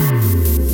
Bye.